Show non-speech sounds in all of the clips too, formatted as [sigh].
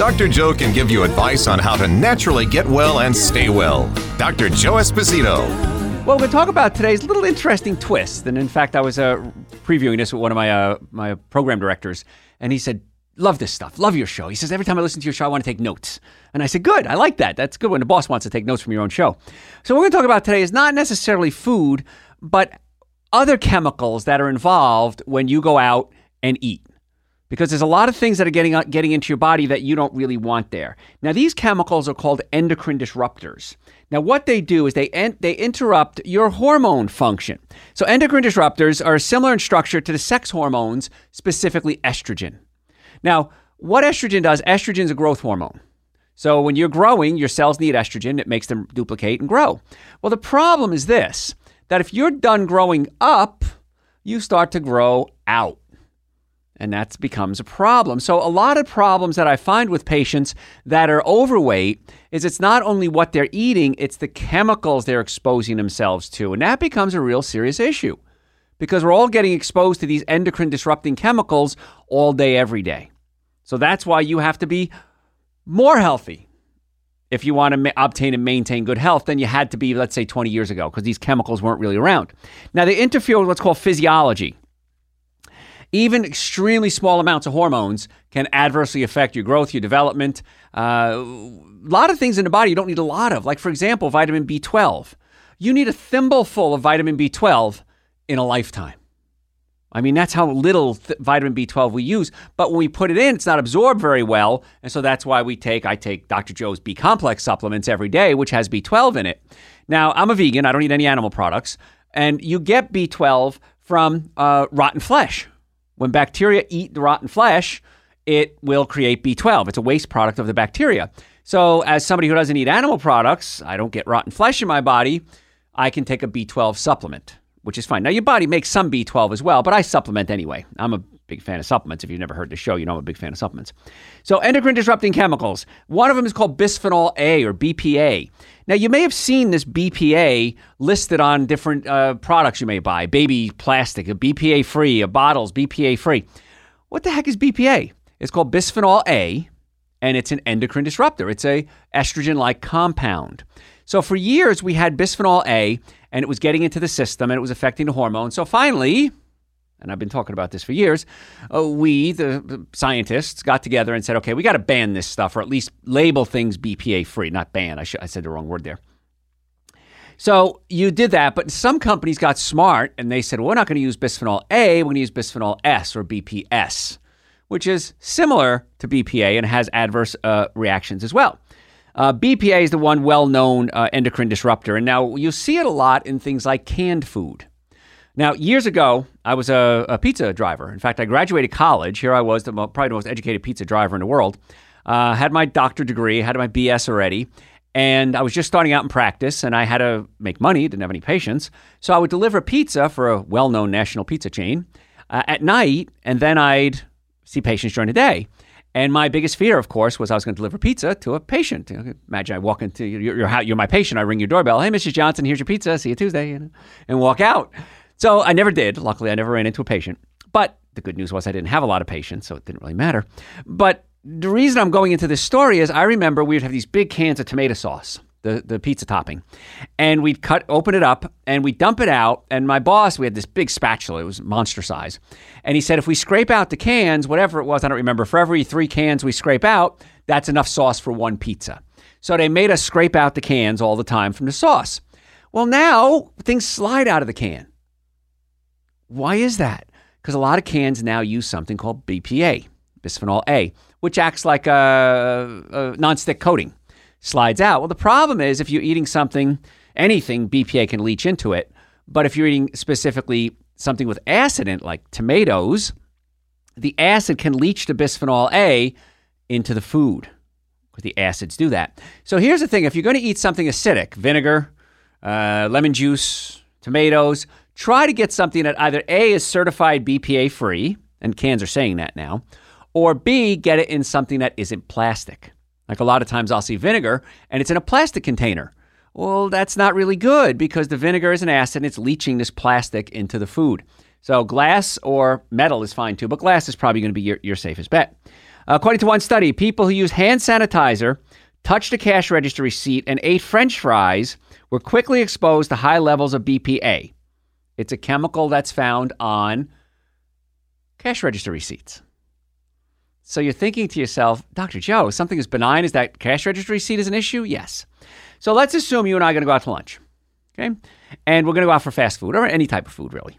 Dr. Joe can give you advice on how to naturally get well and stay well. Dr. Joe Esposito. Well, we're going to talk about today's little interesting twist. And in fact, I was uh, previewing this with one of my, uh, my program directors, and he said, Love this stuff. Love your show. He says, Every time I listen to your show, I want to take notes. And I said, Good. I like that. That's good when the boss wants to take notes from your own show. So, what we're going to talk about today is not necessarily food, but other chemicals that are involved when you go out and eat because there's a lot of things that are getting uh, getting into your body that you don't really want there. Now, these chemicals are called endocrine disruptors. Now, what they do is they en- they interrupt your hormone function. So, endocrine disruptors are similar in structure to the sex hormones, specifically estrogen. Now, what estrogen does? Estrogen is a growth hormone. So, when you're growing, your cells need estrogen. It makes them duplicate and grow. Well, the problem is this: that if you're done growing up, you start to grow out and that becomes a problem. So, a lot of problems that I find with patients that are overweight is it's not only what they're eating, it's the chemicals they're exposing themselves to. And that becomes a real serious issue because we're all getting exposed to these endocrine disrupting chemicals all day, every day. So, that's why you have to be more healthy if you want to ma- obtain and maintain good health than you had to be, let's say, 20 years ago, because these chemicals weren't really around. Now, they interfere with what's called physiology. Even extremely small amounts of hormones can adversely affect your growth, your development. Uh, a lot of things in the body you don't need a lot of. Like, for example, vitamin B12. You need a thimbleful of vitamin B12 in a lifetime. I mean, that's how little th- vitamin B12 we use. But when we put it in, it's not absorbed very well. And so that's why we take, I take Dr. Joe's B complex supplements every day, which has B12 in it. Now, I'm a vegan, I don't eat any animal products. And you get B12 from uh, rotten flesh. When bacteria eat the rotten flesh, it will create B12. It's a waste product of the bacteria. So, as somebody who doesn't eat animal products, I don't get rotten flesh in my body, I can take a B12 supplement, which is fine. Now, your body makes some B12 as well, but I supplement anyway. I'm a big fan of supplements. If you've never heard the show, you know I'm a big fan of supplements. So, endocrine disrupting chemicals. One of them is called bisphenol A or BPA. Now, you may have seen this BPA listed on different uh, products you may buy baby plastic, a BPA free, a bottles, BPA free. What the heck is BPA? It's called bisphenol A, and it's an endocrine disruptor. It's a estrogen like compound. So, for years, we had bisphenol A, and it was getting into the system and it was affecting the hormone. So, finally, and I've been talking about this for years, uh, we, the, scientists, got together and said, okay, we got to ban this stuff or at least label things BPA free, not ban. I, sh- I said the wrong word there. So you did that, but some companies got smart and they said, well, we're not going to use bisphenol A, we're going to use bisphenol S or BPS, which is similar to BPA and has adverse uh, reactions as well. Uh, BPA is the one well known uh, endocrine disruptor, and now you see it a lot in things like canned food. Now, years ago, I was a, a, pizza driver. In fact, I graduated college. Here I was, the, probably the most educated pizza driver in the world. Uh, had my doctor degree, had my BS already, and I was just starting out in practice, and I had to make money, didn't have any patients. So I would deliver pizza for a well known national pizza chain uh, at night, and then I'd see patients during the day. And my biggest fear, of course, was I was going to deliver pizza to a patient. You know, imagine I walk into your, your, you're my patient. I ring your doorbell. Hey, Mrs. Johnson, here's your pizza. See you Tuesday, and walk out. So I never did. Luckily, I never ran into a patient. But the good news was I didn't have a lot of patients, so it didn't really matter. But the reason I'm going into this story is I remember we would have these big cans of tomato sauce, the, the pizza topping, and we'd cut, open it up, and we'd dump it out. And my boss, we had this big spatula, it was monster size. And he said, if we scrape out the cans, whatever it was, I don't remember, for every three cans we scrape out, that's enough sauce for one pizza. So they made us scrape out the cans all the time from the sauce. Well, now things slide out of the can. Why is that? Because a lot of cans now use something called BPA, bisphenol A, which acts like a, a nonstick coating, slides out. Well, the problem is if you're eating something, anything, BPA can leach into it. But if you're eating specifically something with acid in it, like tomatoes, the acid can leach the bisphenol A into the food. the acids do that. So here's the thing if you're going to eat something acidic, vinegar, uh, lemon juice, tomatoes, try to get something that either A is certified BPA free, and cans are saying that now, or B, get it in something that isn't plastic. Like a lot of times I'll see vinegar and it's in a plastic container. Well, that's not really good because the vinegar is an acid and it's leaching this plastic into the food. So glass or metal is fine too, but glass is probably going to be your, your safest bet. Uh, according to one study, people who use hand sanitizer, touched a cash register receipt, and ate french fries were quickly exposed to high levels of BPA. It's a chemical that's found on cash register receipts. So you're thinking to yourself, Dr. Joe, something as benign as that cash register receipt is an issue? Yes. So let's assume you and I are going to go out to lunch. Okay? And we're going to go out for fast food or any type of food, really.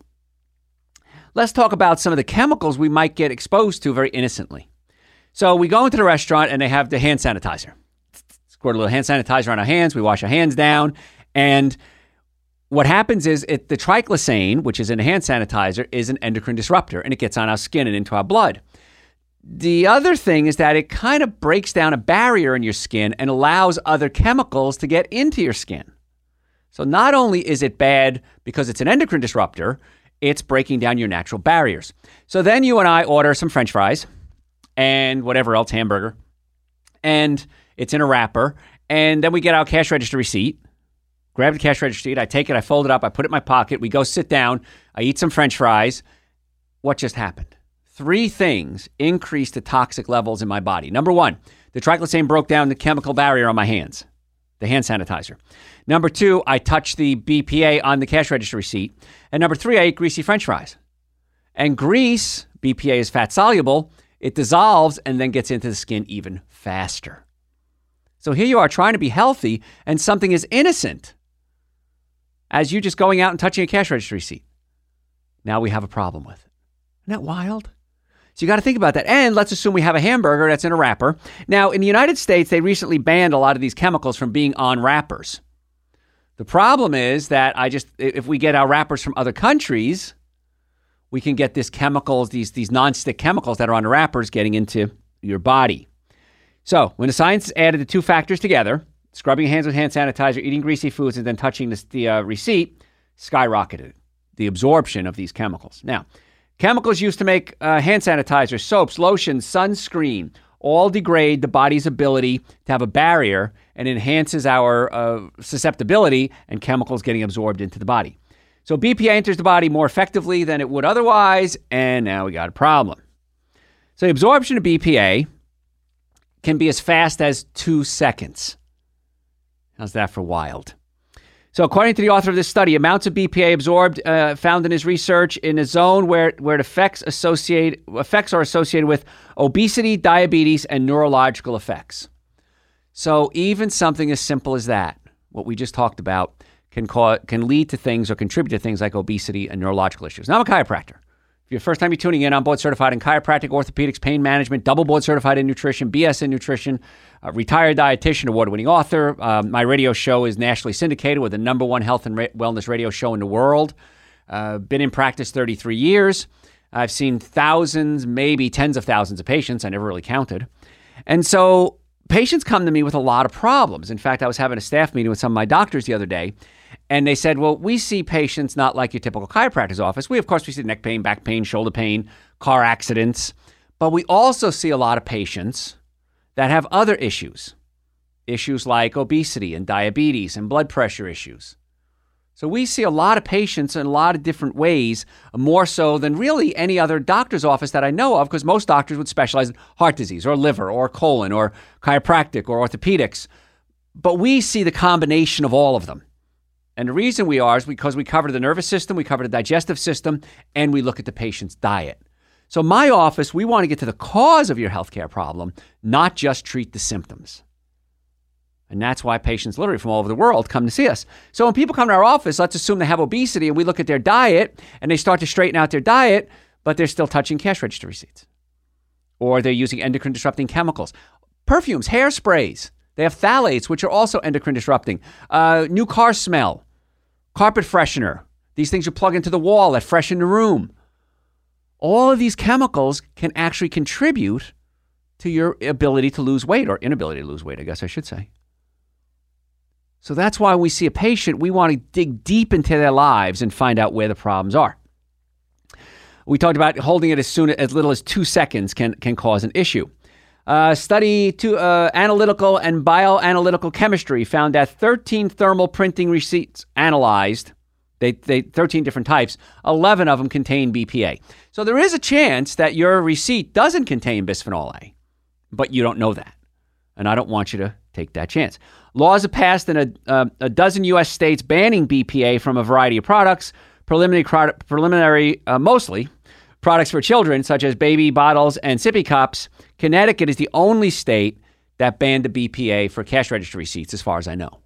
Let's talk about some of the chemicals we might get exposed to very innocently. So we go into the restaurant and they have the hand sanitizer. Squirt a little hand sanitizer on our hands. We wash our hands down. And what happens is it, the triclosan, which is in a hand sanitizer, is an endocrine disruptor and it gets on our skin and into our blood. The other thing is that it kind of breaks down a barrier in your skin and allows other chemicals to get into your skin. So not only is it bad because it's an endocrine disruptor, it's breaking down your natural barriers. So then you and I order some french fries and whatever else, hamburger, and it's in a wrapper. And then we get our cash register receipt, grab the cash register receipt, I take it, I fold it up, I put it in my pocket, we go sit down, I eat some french fries. What just happened? Three things increased the toxic levels in my body. Number one, the triclosan broke down the chemical barrier on my hands, the hand sanitizer. Number two, I touched the BPA on the cash register receipt. And number three, I ate greasy french fries. And grease, BPA is fat soluble, it dissolves and then gets into the skin even faster. So here you are trying to be healthy, and something as innocent as you just going out and touching a cash register receipt. Now we have a problem with it. Isn't that wild? So you got to think about that. And let's assume we have a hamburger that's in a wrapper. Now, in the United States, they recently banned a lot of these chemicals from being on wrappers. The problem is that I just, if we get our wrappers from other countries, we can get these chemicals, these, these non-stick chemicals that are on the wrappers getting into your body. So when the science added the two factors together, scrubbing hands with hand sanitizer, eating greasy foods, and then touching this, the uh, receipt, skyrocketed the absorption of these chemicals. Now, chemicals used to make uh, hand sanitizer, soaps, lotions, sunscreen, all degrade the body's ability to have a barrier and enhances our uh, susceptibility and chemicals getting absorbed into the body. So BPA enters the body more effectively than it would otherwise, and now we got a problem. So the absorption of BPA can be as fast as two seconds. How's that for wild? So, according to the author of this study, amounts of BPA absorbed uh, found in his research in a zone where, where effects, associate, effects are associated with obesity, diabetes, and neurological effects. So, even something as simple as that, what we just talked about, can cause, can lead to things or contribute to things like obesity and neurological issues. Now, I'm a chiropractor. You're first time you're tuning in, I'm board certified in chiropractic, orthopedics, pain management, double board certified in nutrition, BS in nutrition, retired dietitian, award winning author. Um, my radio show is nationally syndicated with the number one health and ra- wellness radio show in the world. Uh, been in practice 33 years. I've seen thousands, maybe tens of thousands of patients. I never really counted. And so patients come to me with a lot of problems. In fact, I was having a staff meeting with some of my doctors the other day, and they said, well, we see patients not like your typical chiropractor's office. We, of course, we see neck pain, back pain, shoulder pain, car accidents, but we also see a lot of patients that have other issues, issues like obesity and diabetes and blood pressure issues. So we see a lot of patients in a lot of different ways, more so than really any other doctor's office that I know of, because most doctors would specialize in heart disease or liver or colon or chiropractic or orthopedics. But we see the combination of all of them. And the reason we are is because we cover the nervous system, we cover the digestive system, and we look at the patient's diet. So, my office, we want to get to the cause of your healthcare problem, not just treat the symptoms. And that's why patients literally from all over the world come to see us. So, when people come to our office, let's assume they have obesity and we look at their diet and they start to straighten out their diet, but they're still touching cash register receipts. Or they're using endocrine disrupting chemicals, perfumes, hairsprays. They have phthalates, which are also endocrine disrupting. Uh, new car smell, carpet freshener. These things you plug into the wall that freshen the room. All of these chemicals can actually contribute to your ability to lose weight or inability to lose weight, I guess I should say. So that's why when we see a patient, we want to dig deep into their lives and find out where the problems are. We talked about holding it as soon as little as two seconds can, can cause an issue. Uh, study to uh, analytical and bioanalytical chemistry found that 13 thermal printing receipts analyzed, they, they 13 different types, 11 of them contain BPA. So there is a chance that your receipt doesn't contain bisphenol A, but you don't know that. And I don't want you to take that chance. Laws have passed in a, uh, a dozen U.S. states banning BPA from a variety of products, preliminary, preliminary uh, mostly products for children, such as baby bottles and sippy cups. Connecticut is the only state that banned the BPA for cash register receipts, as far as I know.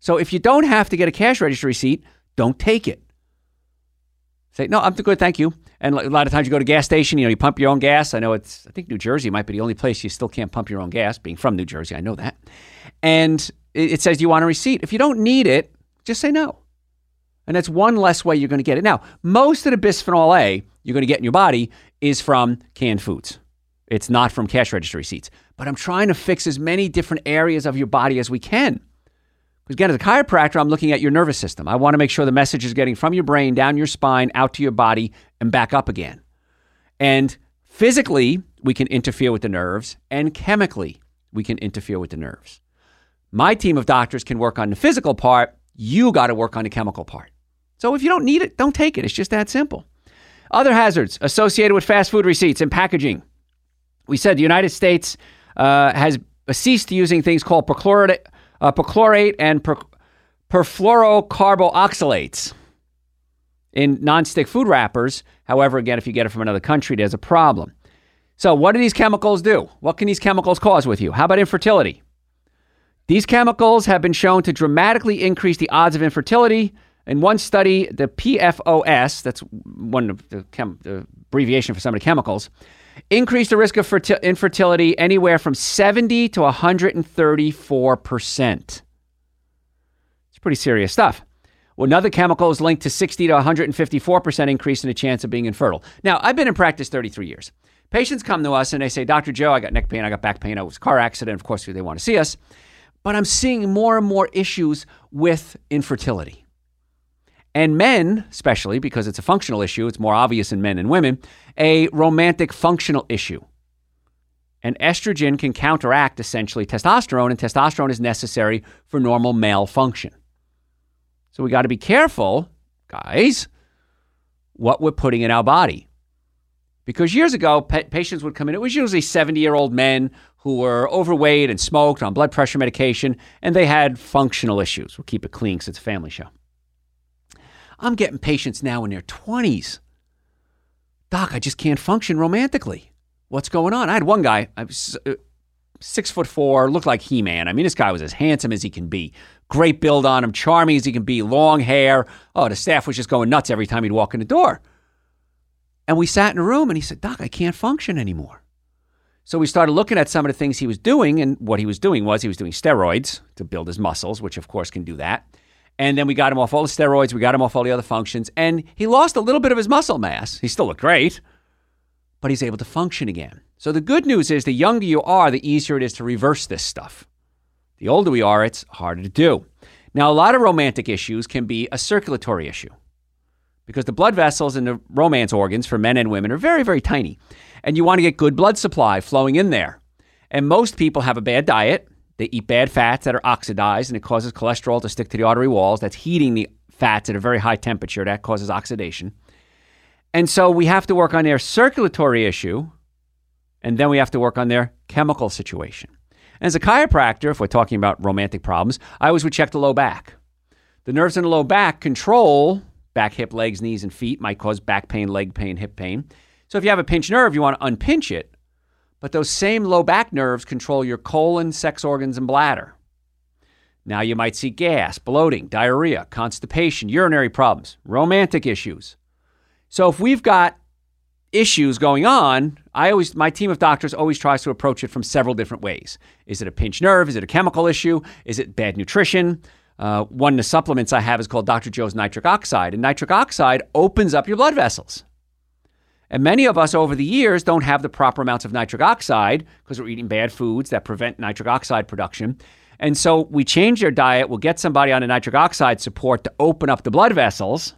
So if you don't have to get a cash register receipt, don't take it. Say, no, I'm good, thank you. And a lot of times you go to a gas station, you know, you pump your own gas. I know it's, I think New Jersey might be the only place you still can't pump your own gas, being from New Jersey, I know that. And it says, do you want a receipt? If you don't need it, just say no. And that's one less way you're going to get it. Now, most of the bisphenol A you're going to get in your body is from canned foods. It's not from cash register receipts. But I'm trying to fix as many different areas of your body as we can. Because again, as a chiropractor, I'm looking at your nervous system. I want to make sure the message is getting from your brain down your spine, out to your body, and back up again. And physically, we can interfere with the nerves, and chemically, we can interfere with the nerves. My team of doctors can work on the physical part. You got to work on the chemical part. So if you don't need it, don't take it. It's just that simple. Other hazards associated with fast food receipts and packaging. We said the United States uh, has ceased using things called perchlorate, uh, perchlorate and per, perfluorocarboxylates in nonstick food wrappers. However, again, if you get it from another country, there's a problem. So, what do these chemicals do? What can these chemicals cause with you? How about infertility? These chemicals have been shown to dramatically increase the odds of infertility. In one study, the PFOS, that's one of the, chem- the abbreviation for some of the chemicals, increased the risk of ferti- infertility anywhere from 70 to 134%. It's pretty serious stuff. Well, another chemical is linked to 60 to 154% increase in the chance of being infertile. Now, I've been in practice 33 years. Patients come to us and they say, Dr. Joe, I got neck pain, I got back pain, I was car accident. Of course, they want to see us. But I'm seeing more and more issues with infertility. And men, especially because it's a functional issue, it's more obvious in men and women, a romantic functional issue. And estrogen can counteract essentially testosterone, and testosterone is necessary for normal male function. So we got to be careful, guys, what we're putting in our body. Because years ago, pa- patients would come in, it was usually 70 year old men who were overweight and smoked on blood pressure medication, and they had functional issues. We'll keep it clean because it's a family show. I'm getting patients now in their 20s. Doc, I just can't function romantically. What's going on? I had one guy, I was uh, six foot four, looked like He Man. I mean, this guy was as handsome as he can be. Great build on him, charming as he can be, long hair. Oh, the staff was just going nuts every time he'd walk in the door. And we sat in a room and he said, Doc, I can't function anymore. So we started looking at some of the things he was doing. And what he was doing was he was doing steroids to build his muscles, which of course can do that. And then we got him off all the steroids, we got him off all the other functions, and he lost a little bit of his muscle mass. He still looked great, but he's able to function again. So the good news is the younger you are, the easier it is to reverse this stuff. The older we are, it's harder to do. Now, a lot of romantic issues can be a circulatory issue because the blood vessels in the romance organs for men and women are very, very tiny. And you want to get good blood supply flowing in there. And most people have a bad diet. They eat bad fats that are oxidized and it causes cholesterol to stick to the artery walls. That's heating the fats at a very high temperature. That causes oxidation. And so we have to work on their circulatory issue and then we have to work on their chemical situation. As a chiropractor, if we're talking about romantic problems, I always would check the low back. The nerves in the low back control back, hip, legs, knees, and feet, might cause back pain, leg pain, hip pain. So if you have a pinched nerve, you want to unpinch it but those same low back nerves control your colon, sex organs, and bladder. Now you might see gas, bloating, diarrhea, constipation, urinary problems, romantic issues. So if we've got issues going on, I always my team of doctors always tries to approach it from several different ways. Is it a pinched nerve? Is it a chemical issue? Is it bad nutrition? Uh, one of the supplements I have is called Dr. Joe's nitric oxide, and nitric oxide opens up your blood vessels. And many of us over the years don't have the proper amounts of nitric oxide because we're eating bad foods that prevent nitric oxide production. And so we change their diet. We'll get somebody on a nitric oxide support to open up the blood vessels.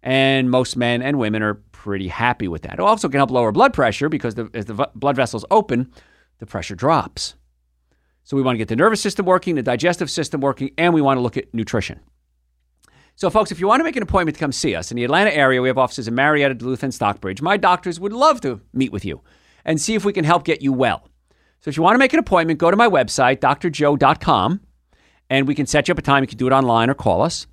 And most men and women are pretty happy with that. It also can help lower blood pressure because the, as the v- blood vessels open, the pressure drops. So we want to get the nervous system working, the digestive system working, and we want to look at nutrition. So, folks, if you want to make an appointment to come see us in the Atlanta area, we have offices in Marietta, Duluth, and Stockbridge. My doctors would love to meet with you and see if we can help get you well. So, if you want to make an appointment, go to my website, drjoe.com, and we can set you up a time. You can do it online or call us.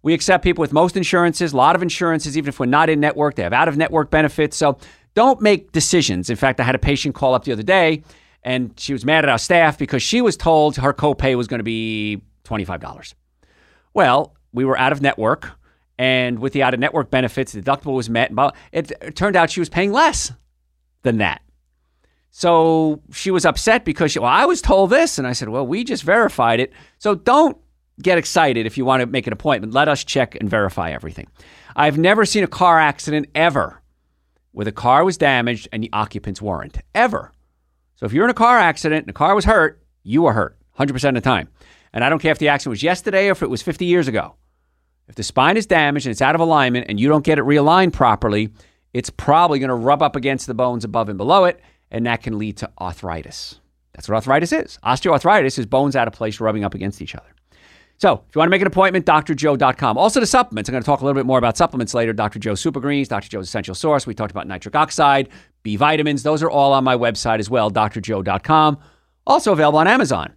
We accept people with most insurances, a lot of insurances, even if we're not in network, they have out of network benefits. So, don't make decisions. In fact, I had a patient call up the other day and she was mad at our staff because she was told her copay was going to be $25. Well, we were out of network, and with the out of network benefits, the deductible was met. It, it turned out she was paying less than that. So she was upset because she, well, I was told this, and I said, well, we just verified it. So don't get excited if you want to make an appointment. Let us check and verify everything. I've never seen a car accident ever where the car was damaged and the occupants weren't ever. So if you're in a car accident and the car was hurt, you were hurt 100% of the time. And I don't care if the accident was yesterday or if it was 50 years ago. If the spine is damaged and it's out of alignment and you don't get it realigned properly, it's probably going to rub up against the bones above and below it, and that can lead to arthritis. That's what arthritis is. Osteoarthritis is bones out of place rubbing up against each other. So, if you want to make an appointment, drjoe.com. Also, the supplements. I'm going to talk a little bit more about supplements later. Dr. Joe Super Greens, Dr. Joe's Essential Source. We talked about nitric oxide, B vitamins. Those are all on my website as well, drjoe.com. Also available on Amazon.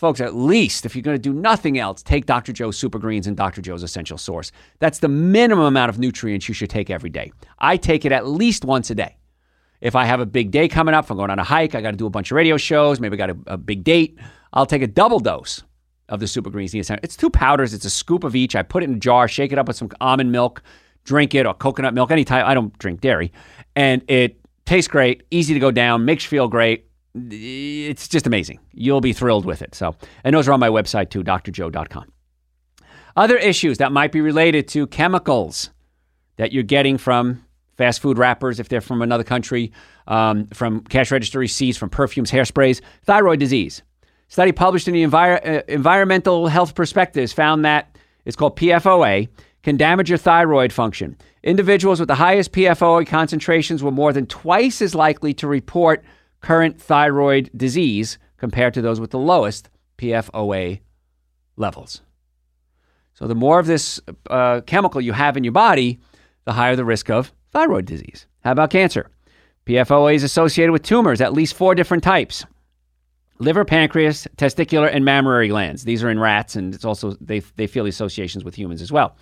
Folks, at least if you're going to do nothing else, take Dr. Joe's Super Greens and Dr. Joe's Essential Source. That's the minimum amount of nutrients you should take every day. I take it at least once a day. If I have a big day coming up, if I'm going on a hike, I got to do a bunch of radio shows, maybe I got a, a big date, I'll take a double dose of the Super Greens. It's two powders, it's a scoop of each. I put it in a jar, shake it up with some almond milk, drink it, or coconut milk, any type. I don't drink dairy. And it tastes great, easy to go down, makes you feel great it's just amazing. You'll be thrilled with it. So, and those are on my website too, drjoe.com. Other issues that might be related to chemicals that you're getting from fast food wrappers, if they're from another country, um, from cash register receipts, from perfumes, hairsprays, thyroid disease. Study published in the Envir- uh, Environmental Health Perspectives found that it's called PFOA can damage your thyroid function. Individuals with the highest PFOA concentrations were more than twice as likely to report current thyroid disease compared to those with the lowest PFOA levels. So, the more of this uh, chemical you have in your body, the higher the risk of thyroid disease. How about cancer? PFOA is associated with tumors, at least four different types liver, pancreas, testicular, and mammary glands. These are in rats, and it's also they, they feel the associations with humans as well.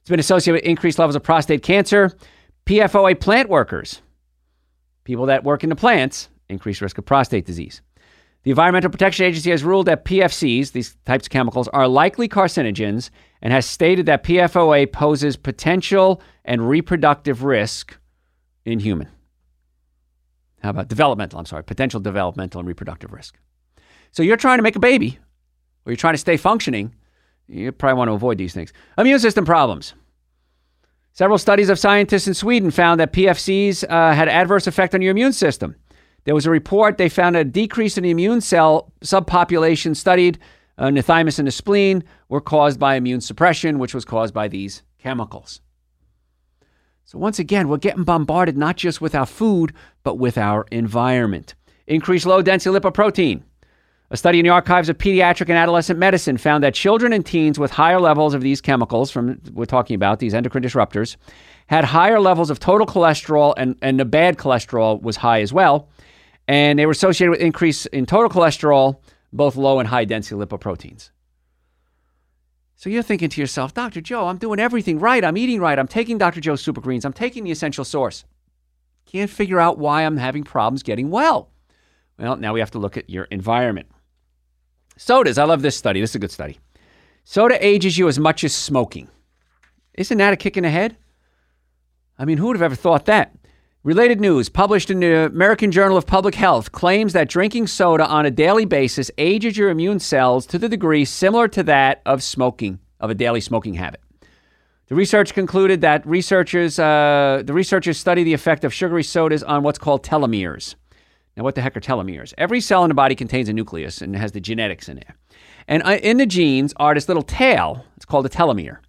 It's been associated with increased levels of prostate cancer. PFOA plant workers, people that work in the plants, increased risk of prostate disease. The Environmental Protection Agency has ruled that PFCs, these types of chemicals, are likely carcinogens and has stated that PFOA poses potential and reproductive risk in human. How about developmental? I'm sorry, potential developmental and reproductive risk. So you're trying to make a baby or you're trying to stay functioning, you probably want to avoid these things. Immune system problems. Several studies of scientists in Sweden found that PFCs uh, had adverse effect on your immune system. There was a report they found a decrease in the immune cell subpopulation studied. Uh, the thymus and the spleen were caused by immune suppression, which was caused by these chemicals. So, once again, we're getting bombarded not just with our food, but with our environment. Increased low density lipoprotein. A study in the archives of pediatric and adolescent medicine found that children and teens with higher levels of these chemicals, from we're talking about these endocrine disruptors, had higher levels of total cholesterol, and, and the bad cholesterol was high as well and they were associated with increase in total cholesterol, both low and high density lipoproteins. So you're thinking to yourself, Dr. Joe, I'm doing everything right. I'm eating right. I'm taking Dr. Joe's Super Greens. I'm taking the essential source. Can't figure out why I'm having problems getting well. Well, now we have to look at your environment. Sodas. I love this study. This is a good study. Soda ages you as much as smoking. Isn't that a kick in the head? I mean, who would have ever thought that? Related news published in the American Journal of Public Health claims that drinking soda on a daily basis ages your immune cells to the degree similar to that of smoking, of a daily smoking habit. The research concluded that researchers, uh, the researchers study the effect of sugary sodas on what's called telomeres. Now, what the heck are telomeres? Every cell in the body contains a nucleus and has the genetics in there. And uh, in the genes are this little tail. It's called a telomere.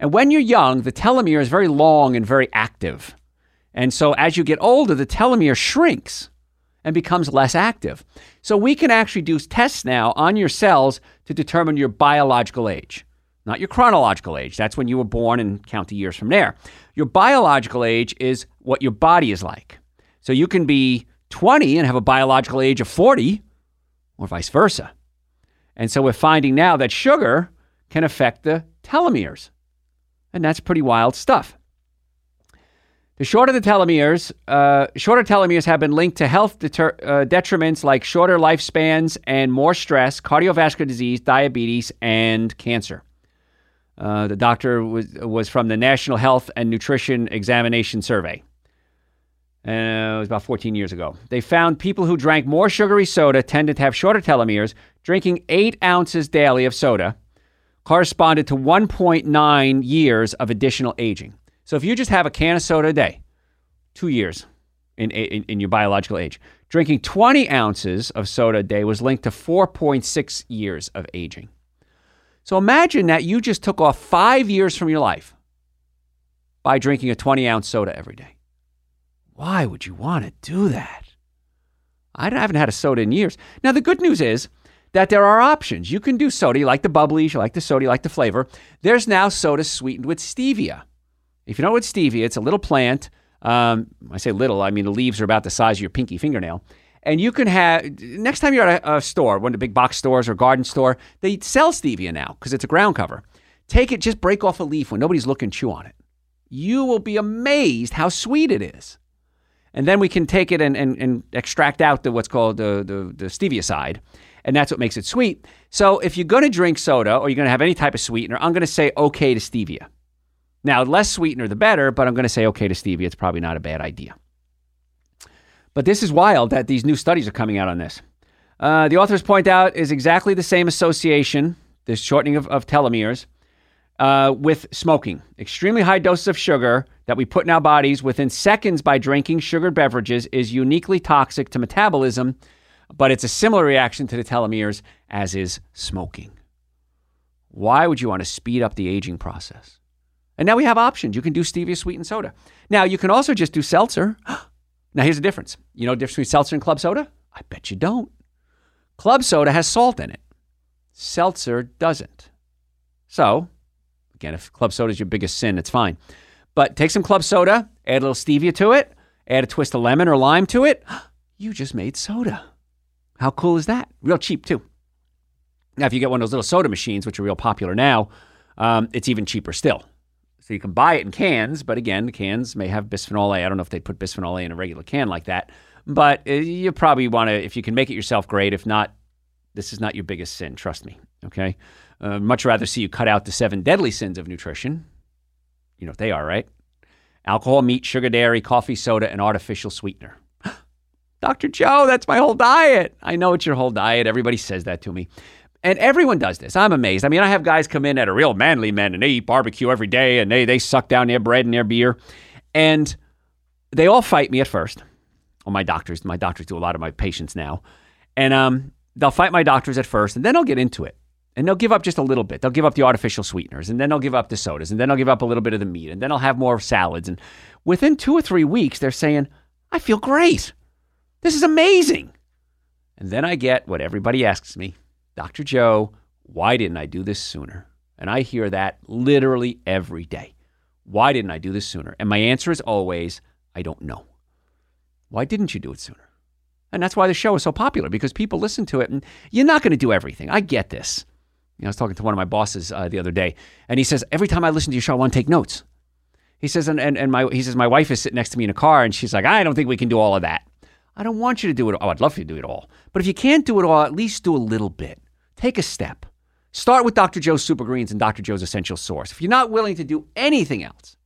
And when you're young, the telomere is very long and very active. And so as you get older, the telomere shrinks and becomes less active. So we can actually do tests now on your cells to determine your biological age, not your chronological age. That's when you were born and count the years from there. Your biological age is what your body is like. So you can be 20 and have a biological age of 40, or vice versa. And so we're finding now that sugar can affect the telomeres. And that's pretty wild stuff. The shorter the telomeres, uh, shorter telomeres have been linked to health deter- uh, detriments like shorter lifespans and more stress, cardiovascular disease, diabetes, and cancer. Uh, the doctor was, was from the National Health and Nutrition Examination Survey. Uh, it was about 14 years ago. They found people who drank more sugary soda tended to have shorter telomeres. Drinking eight ounces daily of soda corresponded to 1.9 years of additional aging. So if you just have a can of soda a day, two years in, in, in your biological age, drinking 20 ounces of soda a day was linked to 4.6 years of aging. So imagine that you just took off five years from your life by drinking a 20 ounce soda every day. Why would you want to do that? I haven't had a soda in years. Now, the good news is that there are options. You can do soda. You like the bubbly, you like the soda, you like the flavor. There's now soda sweetened with stevia. If you know what stevia, it's a little plant. Um, I say little, I mean the leaves are about the size of your pinky fingernail. And you can have, next time you're at a, a store, one of the big box stores or garden store, they sell stevia now because it's a ground cover. Take it, just break off a leaf when nobody's looking, chew on it. You will be amazed how sweet it is. And then we can take it and, and, and extract out the what's called the, the, the stevioside. And that's what makes it sweet. So if you're going to drink soda or you're going to have any type of sweetener, I'm going to say okay to stevia. Now, less sweetener, the better, but I'm going to say okay to stevia. It's probably not a bad idea. But this is wild that these new studies are coming out on this. Uh, the authors point out is exactly the same association, this shortening of, of telomeres, uh, with smoking. Extremely high doses of sugar that we put in our bodies within seconds by drinking sugared beverages is uniquely toxic to metabolism, but it's a similar reaction to the telomeres as is smoking. Why would you want to speed up the aging process? And now we have options. You can do stevia sweetened soda. Now, you can also just do seltzer. [gasps] now, here's the difference. You know the difference between seltzer and club soda? I bet you don't. Club soda has salt in it, seltzer doesn't. So, again, if club soda is your biggest sin, it's fine. But take some club soda, add a little stevia to it, add a twist of lemon or lime to it. [gasps] You just made soda. How cool is that? Real cheap, too. Now, if you get one of those little soda machines, which are real popular now, um, it's even cheaper still. So you can buy it in cans, but again, the cans may have bisphenol A. I don't know if they put bisphenol A in a regular can like that, but uh, you probably want to, if you can make it yourself, great. If not, this is not your biggest sin. Trust me. Okay. Uh, much rather see you cut out the seven deadly sins of nutrition. You know what they are, right? Alcohol, meat, sugar, dairy, coffee, soda, and artificial sweetener. [gasps] Dr. Joe, that's my whole diet. I know it's your whole diet. Everybody says that to me. And everyone does this. I'm amazed. I mean, I have guys come in that are real manly men and they eat barbecue every day and they, they suck down their bread and their beer. And they all fight me at first. Well, my doctors, my doctors do a lot of my patients now. And um, they'll fight my doctors at first and then they'll get into it. And they'll give up just a little bit. They'll give up the artificial sweeteners and then they'll give up the sodas and then they'll give up a little bit of the meat and then I'll have more salads. And within two or three weeks, they're saying, I feel great. This is amazing. And then I get what everybody asks me Dr. Joe, why didn't I do this sooner? And I hear that literally every day. Why didn't I do this sooner? And my answer is always, I don't know. Why didn't you do it sooner? And that's why the show is so popular because people listen to it and you're not going to do everything. I get this. You know, I was talking to one of my bosses uh, the other day and he says, every time I listen to your show, I want to take notes. He says, and, and, and my, he says, my wife is sitting next to me in a car and she's like, I don't think we can do all of that. I don't want you to do it. Oh, I'd love you to do it all. But if you can't do it all, at least do a little bit. Take a step. Start with Dr. Joe's Super Greens and Dr. Joe's Essential Source. If you're not willing to do anything else,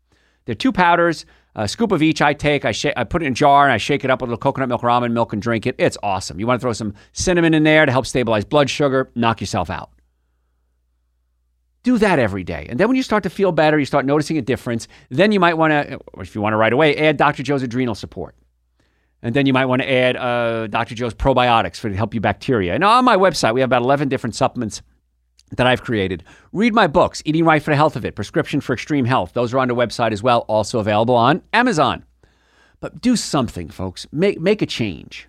there are two powders, a scoop of each I take. I, sh- I put it in a jar and I shake it up with a little coconut milk, ramen milk, and drink it. It's awesome. You want to throw some cinnamon in there to help stabilize blood sugar, knock yourself out. Do that every day. And then when you start to feel better, you start noticing a difference, then you might want to, if you want to right away, add Dr. Joe's adrenal support. And then you might want to add uh, Dr. Joe's probiotics for to help you bacteria. And on my website, we have about 11 different supplements that I've created. Read my books, Eating Right for the Health of It, Prescription for Extreme Health. Those are on the website as well, also available on Amazon. But do something, folks. Make, make a change.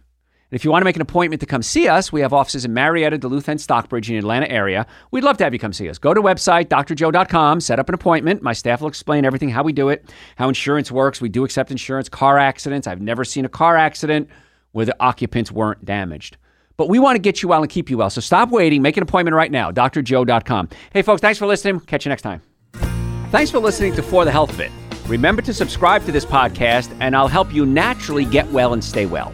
And if you want to make an appointment to come see us, we have offices in Marietta, Duluth, and Stockbridge in the Atlanta area. We'd love to have you come see us. Go to website, drjoe.com, set up an appointment. My staff will explain everything, how we do it, how insurance works. We do accept insurance, car accidents. I've never seen a car accident where the occupants weren't damaged. But we want to get you well and keep you well. So stop waiting. Make an appointment right now. drjoe.com. Hey, folks, thanks for listening. Catch you next time. Thanks for listening to For the Health of It. Remember to subscribe to this podcast, and I'll help you naturally get well and stay well.